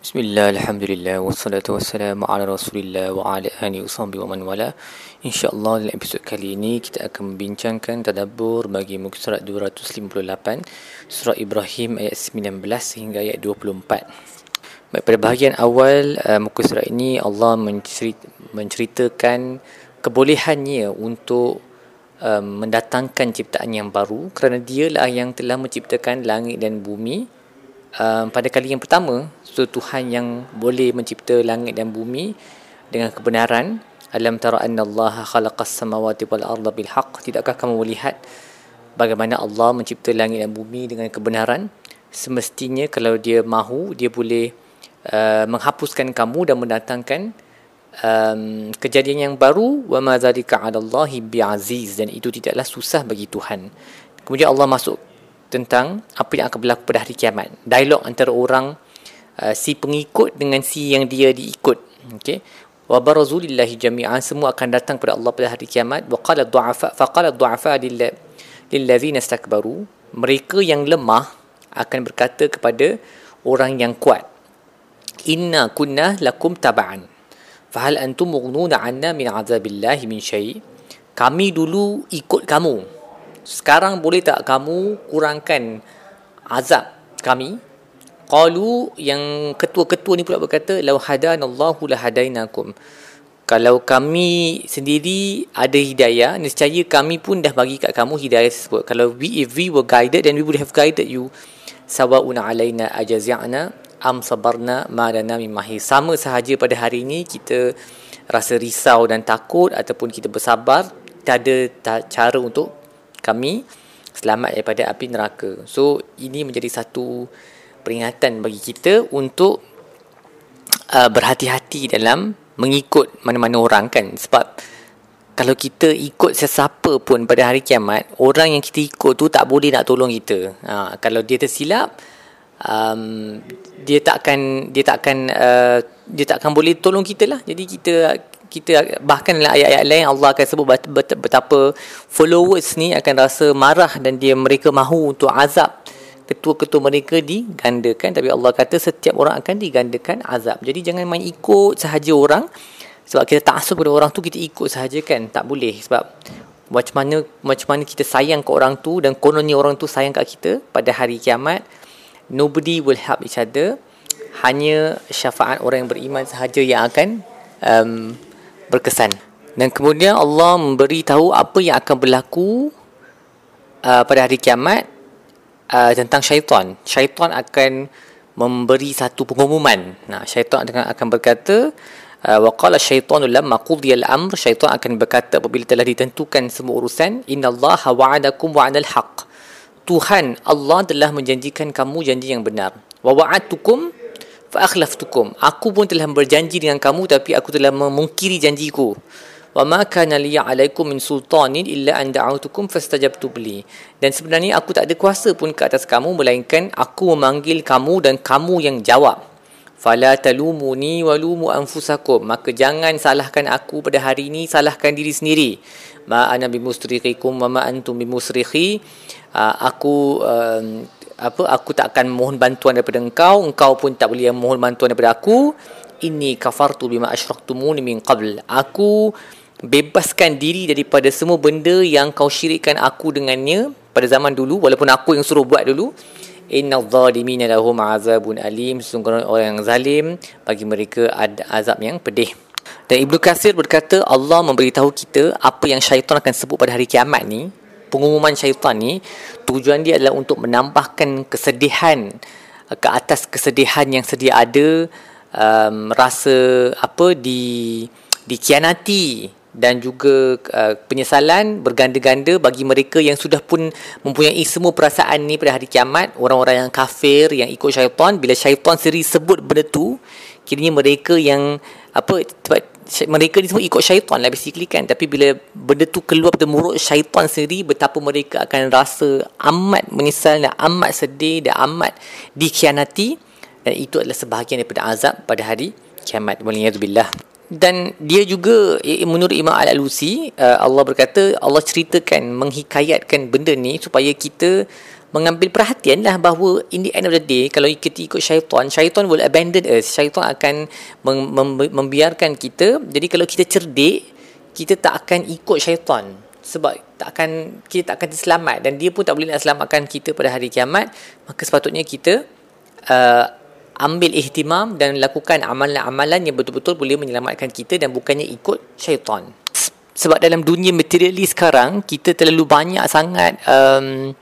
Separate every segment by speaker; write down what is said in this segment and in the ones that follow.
Speaker 1: Bismillah, Alhamdulillah, wassalatu wassalamu ala rasulillah wa ala ahli usahbi wa man wala. InsyaAllah dalam episod kali ini kita akan membincangkan tadabur bagi muka surat 258 Surah Ibrahim ayat 19 hingga ayat 24 Baik, pada bahagian awal uh, muka surat ini Allah menceritakan kebolehannya untuk um, mendatangkan ciptaan yang baru kerana dialah yang telah menciptakan langit dan bumi um, pada kali yang pertama satu Tuhan yang boleh mencipta langit dan bumi dengan kebenaran alam tara anna Allah khalaqas samawati wal arda bil haqq tidakkah kamu melihat bagaimana Allah mencipta langit dan bumi dengan kebenaran? Semestinya kalau dia mahu dia boleh uh, menghapuskan kamu dan mendatangkan um, kejadian yang baru wa ma zalika 'ala Allah bi'aziz. Dan itu tidaklah susah bagi Tuhan. Kemudian Allah masuk tentang apa yang akan berlaku pada hari kiamat. Dialog antara orang uh, si pengikut dengan si yang dia diikut. Okey. Wa barazu lillahi jami'an semua akan datang kepada Allah pada hari kiamat. Wa qala du'afa fa qala du'afa lilladzina istakbaru. Mereka yang lemah akan berkata kepada orang yang kuat. Inna kunna lakum taba'an. Fahal antum mughnuna 'anna min 'adzabillahi min syai'? Kami dulu ikut kamu sekarang boleh tak kamu kurangkan azab kami? Qalu yang ketua-ketua ni pula berkata law hadanallahu lahadainakum. Kalau kami sendiri ada hidayah nescaya kami pun dah bagi kat kamu hidayah tersebut. Kalau we if we were guided then we would have guided you. Sawaun alaina ajazi'na am sabarna ma lana min mahi sama sahaja pada hari ini kita rasa risau dan takut ataupun kita bersabar tak ada cara untuk kami selamat daripada api neraka. So ini menjadi satu peringatan bagi kita untuk uh, berhati-hati dalam mengikut mana-mana orang kan? Sebab kalau kita ikut sesiapa pun pada hari kiamat orang yang kita ikut tu tak boleh nak tolong kita. Ha, kalau dia tersilap um, dia takkan dia takkan uh, dia takkan boleh tolong kita lah. Jadi kita kita bahkan dalam ayat-ayat lain Allah akan sebut betapa followers ni akan rasa marah dan dia mereka mahu untuk azab. Ketua-ketua mereka digandakan. Tapi Allah kata setiap orang akan digandakan azab. Jadi jangan main ikut sahaja orang. Sebab kita tak asuh pada orang tu kita ikut sahaja kan? Tak boleh. Sebab macam mana macam mana kita sayang ke orang tu dan kononnya orang tu sayang kat kita pada hari kiamat nobody will help each other. Hanya syafaat orang yang beriman sahaja yang akan um, berkesan. Dan kemudian Allah memberi tahu apa yang akan berlaku uh, pada hari kiamat uh, tentang syaitan. Syaitan akan memberi satu pengumuman. Nah, syaitan akan akan berkata uh, wa qala syaitanu lamma qudiya al-amr syaitan akan berkata apabila telah ditentukan semua urusan innallaha wa'adakum wa'adal haqq. Tuhan Allah telah menjanjikan kamu janji yang benar. Wa wa'adtukum akhlaftukum aku pun telah berjanji dengan kamu tapi aku telah memungkiri janjiku. Wa ma kana li alaikum min sultanin illa an da'awtukum fastajabtu li. Dan sebenarnya aku tak ada kuasa pun ke atas kamu melainkan aku memanggil kamu dan kamu yang jawab. Fala talumuni walumu anfusakum. Maka jangan salahkan aku pada hari ini salahkan diri sendiri. Ma ana bimusrikhikum wa ma antum bimusrikhi. Uh, aku uh, apa aku tak akan mohon bantuan daripada engkau engkau pun tak boleh mohon bantuan daripada aku. Ini kafartu bima asyraktumuni min qabl. Aku bebaskan diri daripada semua benda yang kau syirikkan aku dengannya pada zaman dulu walaupun aku yang suruh buat dulu. Innal zalimina lahum azabun alim. Sesungguhnya orang yang zalim bagi mereka ada azab yang pedih. Dan Ibnu Katsir berkata Allah memberitahu kita apa yang syaitan akan sebut pada hari kiamat ni pengumuman syaitan ni tujuan dia adalah untuk menambahkan kesedihan uh, ke atas kesedihan yang sedia ada um, rasa apa di dikianati dan juga uh, penyesalan berganda-ganda bagi mereka yang sudah pun mempunyai semua perasaan ni pada hari kiamat. Orang-orang yang kafir yang ikut syaitan bila syaitan sendiri sebut benda tu kiranya mereka yang apa mereka ni semua ikut syaitan lah basically kan. Tapi bila benda tu keluar dari mulut syaitan sendiri betapa mereka akan rasa amat menyesal dan amat sedih dan amat dikhianati. Dan itu adalah sebahagian daripada azab pada hari kiamat. Waliyadzubillah. Dan dia juga menurut Imam Al-Alusi uh, Allah berkata Allah ceritakan menghikayatkan benda ni supaya kita mengambil perhatian lah bahawa in the end of the day kalau kita ikut syaitan syaitan will abandon us syaitan akan mem- mem- membiarkan kita. Jadi kalau kita cerdik kita tak akan ikut syaitan. Sebab tak akan kita tak akan selamat dan dia pun tak boleh nak selamatkan kita pada hari kiamat. Maka sepatutnya kita uh, ambil ihtimam dan lakukan amalan-amalan yang betul-betul boleh menyelamatkan kita dan bukannya ikut syaitan. Sebab dalam dunia materialis sekarang kita terlalu banyak sangat um,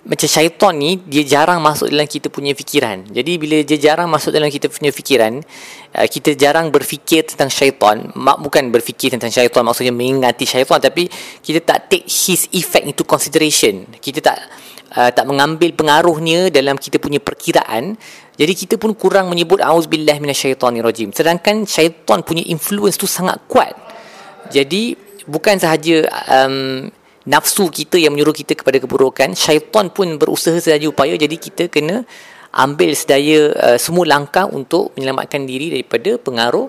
Speaker 1: macam syaitan ni dia jarang masuk dalam kita punya fikiran. Jadi bila dia jarang masuk dalam kita punya fikiran, uh, kita jarang berfikir tentang syaitan. Mak bukan berfikir tentang syaitan maksudnya mengingati syaitan tapi kita tak take his effect into consideration. Kita tak uh, tak mengambil pengaruhnya dalam kita punya perkiraan. Jadi kita pun kurang menyebut auzubillah minasyaitonirrajim. Sedangkan syaitan punya influence tu sangat kuat. Jadi bukan sahaja um, nafsu kita yang menyuruh kita kepada keburukan syaitan pun berusaha sedaya upaya. Jadi kita kena ambil sedaya uh, semua langkah untuk menyelamatkan diri daripada pengaruh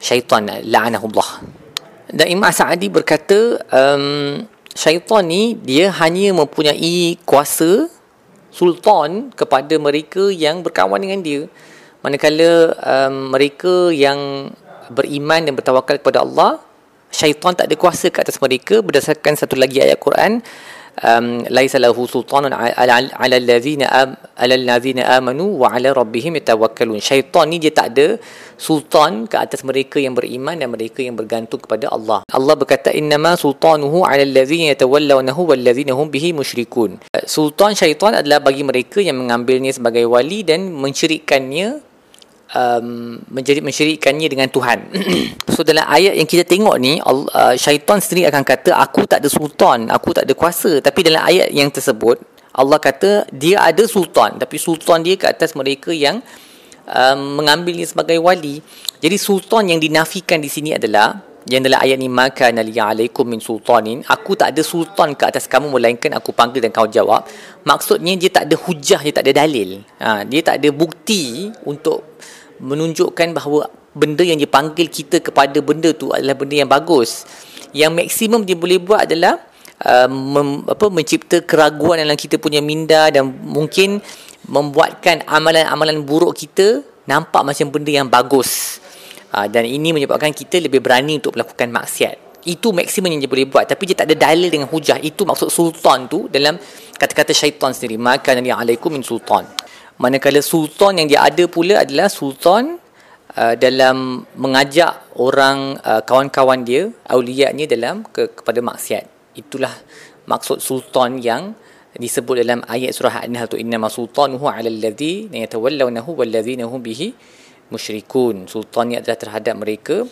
Speaker 1: syaitan la'anahullah. Dan Imam Sa'adi berkata um, syaitan ni dia hanya mempunyai kuasa sultan kepada mereka yang berkawan dengan dia. Manakala um, mereka yang beriman dan bertawakal kepada Allah syaitan tak ada kuasa ke atas mereka berdasarkan satu lagi ayat Quran um, laisa lahu sultanun ala allazina ala allazina amanu wa ala rabbihim yatawakkalun. Syaitan ni dia tak ada sultan ke atas mereka yang beriman dan mereka yang bergantung kepada Allah. Allah berkata innama sultanuhu ala allazina yatawallawnahu wallazina hum bihi musyrikun. Sultan syaitan adalah bagi mereka yang mengambilnya sebagai wali dan mensyirikkannya um, menjadi mensyirikkannya dengan Tuhan. so dalam ayat yang kita tengok ni uh, syaitan sendiri akan kata aku tak ada sultan, aku tak ada kuasa. Tapi dalam ayat yang tersebut Allah kata dia ada sultan tapi sultan dia ke atas mereka yang um, mengambilnya sebagai wali. Jadi sultan yang dinafikan di sini adalah yang dalam ayat ni maka nali alaikum min sultanin aku tak ada sultan ke atas kamu melainkan aku panggil dan kau jawab maksudnya dia tak ada hujah dia tak ada dalil ha, dia tak ada bukti untuk menunjukkan bahawa benda yang dipanggil kita kepada benda tu adalah benda yang bagus. Yang maksimum dia boleh buat adalah uh, mem, apa mencipta keraguan dalam kita punya minda dan mungkin membuatkan amalan-amalan buruk kita nampak macam benda yang bagus. Uh, dan ini menyebabkan kita lebih berani untuk melakukan maksiat. Itu maksimum yang dia boleh buat tapi dia tak ada dalil dengan hujah. Itu maksud sultan tu dalam kata-kata syaitan sendiri. Maka nabi alaikum min sultan manakala sultan yang dia ada pula adalah sultan uh, dalam mengajak orang uh, kawan-kawan dia aulianya dalam ke, kepada maksiat. Itulah maksud sultan yang disebut dalam ayat surah An-Nahl tu innama sultanuhu 'ala alladhi yatawallawnahu walladzina hum bihi musyrikun. Sultannya adalah terhadap mereka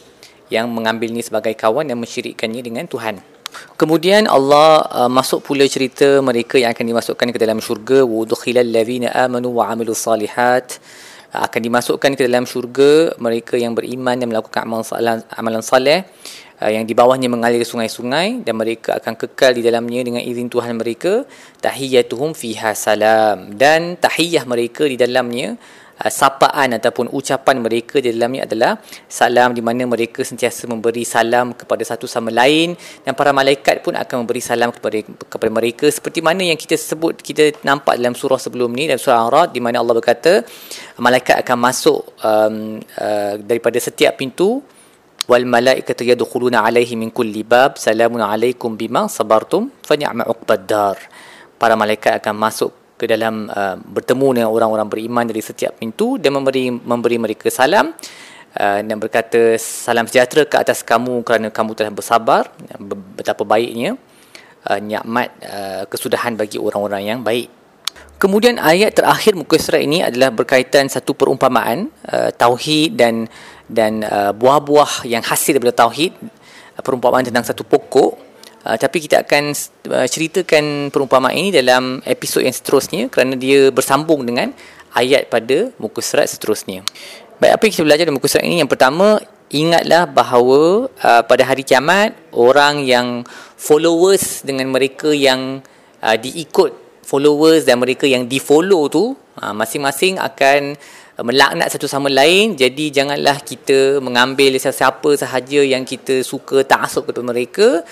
Speaker 1: yang mengambilnya sebagai kawan dan mensyirikkannya dengan Tuhan Kemudian Allah uh, masuk pula cerita mereka yang akan dimasukkan ke dalam syurga. Wudkhilal ladzina amanu wa amilus salihat. Uh, akan dimasukkan ke dalam syurga mereka yang beriman dan melakukan amalan saleh amalan saleh uh, yang di bawahnya mengalir sungai-sungai dan mereka akan kekal di dalamnya dengan izin Tuhan mereka. Tahiyyatuhum fiha salam. Dan tahiyah mereka di dalamnya uh, sapaan ataupun ucapan mereka di dalamnya adalah salam di mana mereka sentiasa memberi salam kepada satu sama lain dan para malaikat pun akan memberi salam kepada kepada mereka. Seperti mana yang kita sebut kita nampak dalam surah sebelum ni dalam surah Ar-Ra'd di mana Allah berkata malaikat akan masuk um, uh, daripada setiap pintu wal malaikatu yadkhuluna alaihi min kulli bab salamun alaikum bima sabartum fa ni'ma uqbad dar. Para malaikat akan masuk ke dalam uh, bertemu dengan orang-orang beriman dari setiap pintu dan memberi memberi mereka salam uh, dan berkata salam sejahtera ke atas kamu kerana kamu telah bersabar betapa baiknya uh, nikmat uh, kesudahan bagi orang-orang yang baik. Kemudian ayat terakhir muka surat ini adalah berkaitan satu perumpamaan uh, tauhid dan dan uh, buah-buah yang hasil daripada tauhid uh, perumpamaan tentang satu pokok Uh, tapi kita akan uh, ceritakan perumpamaan ini dalam episod yang seterusnya kerana dia bersambung dengan ayat pada muka surat seterusnya. Baik, apa yang kita belajar dalam muka surat ini? Yang pertama, ingatlah bahawa uh, pada hari kiamat, orang yang followers dengan mereka yang uh, diikut followers dan mereka yang di-follow tu, uh, masing-masing akan melaknat satu sama lain jadi janganlah kita mengambil siapa sahaja yang kita suka taksub kepada mereka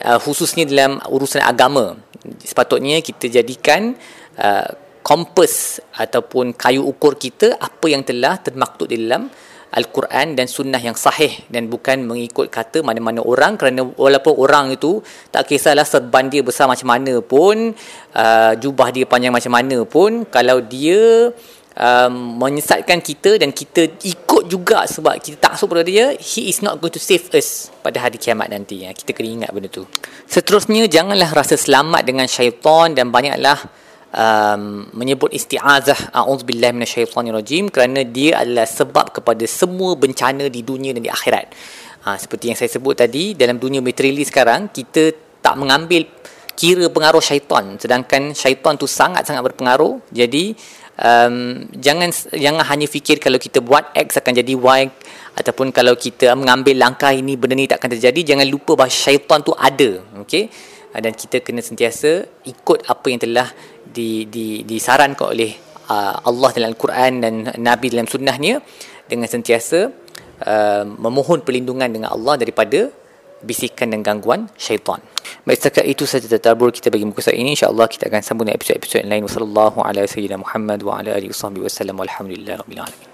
Speaker 1: uh, khususnya dalam urusan agama. Sepatutnya kita jadikan uh, kompas ataupun kayu ukur kita apa yang telah termaktub di dalam Al-Quran dan sunnah yang sahih dan bukan mengikut kata mana-mana orang kerana walaupun orang itu tak kisahlah serban dia besar macam mana pun uh, jubah dia panjang macam mana pun kalau dia um, menyesatkan kita dan kita ikut juga sebab kita taksub pada dia he is not going to save us pada hari kiamat nanti ya. kita kena ingat benda tu seterusnya janganlah rasa selamat dengan syaitan dan banyaklah um, menyebut isti'azah a'udzubillahi minasyaitonirrajim kerana dia adalah sebab kepada semua bencana di dunia dan di akhirat. Ha, seperti yang saya sebut tadi dalam dunia materialis sekarang kita tak mengambil kira pengaruh syaitan sedangkan syaitan tu sangat-sangat berpengaruh. Jadi um, jangan jangan hanya fikir kalau kita buat X akan jadi Y ataupun kalau kita mengambil langkah ini benda ni tak akan terjadi. Jangan lupa bahawa syaitan tu ada okey? Dan kita kena sentiasa ikut apa yang telah di, di, disarankan oleh uh, Allah dalam Al-Quran dan Nabi dalam sunnahnya dengan sentiasa uh, memohon perlindungan dengan Allah daripada bisikan dan gangguan syaitan. Baik setakat itu saja tadabbur kita bagi muka surat ini insya-Allah kita akan sambung dengan episod-episod lain. Wassallallahu ala sayyidina Muhammad wa ala alihi walhamdulillah rabbil alamin.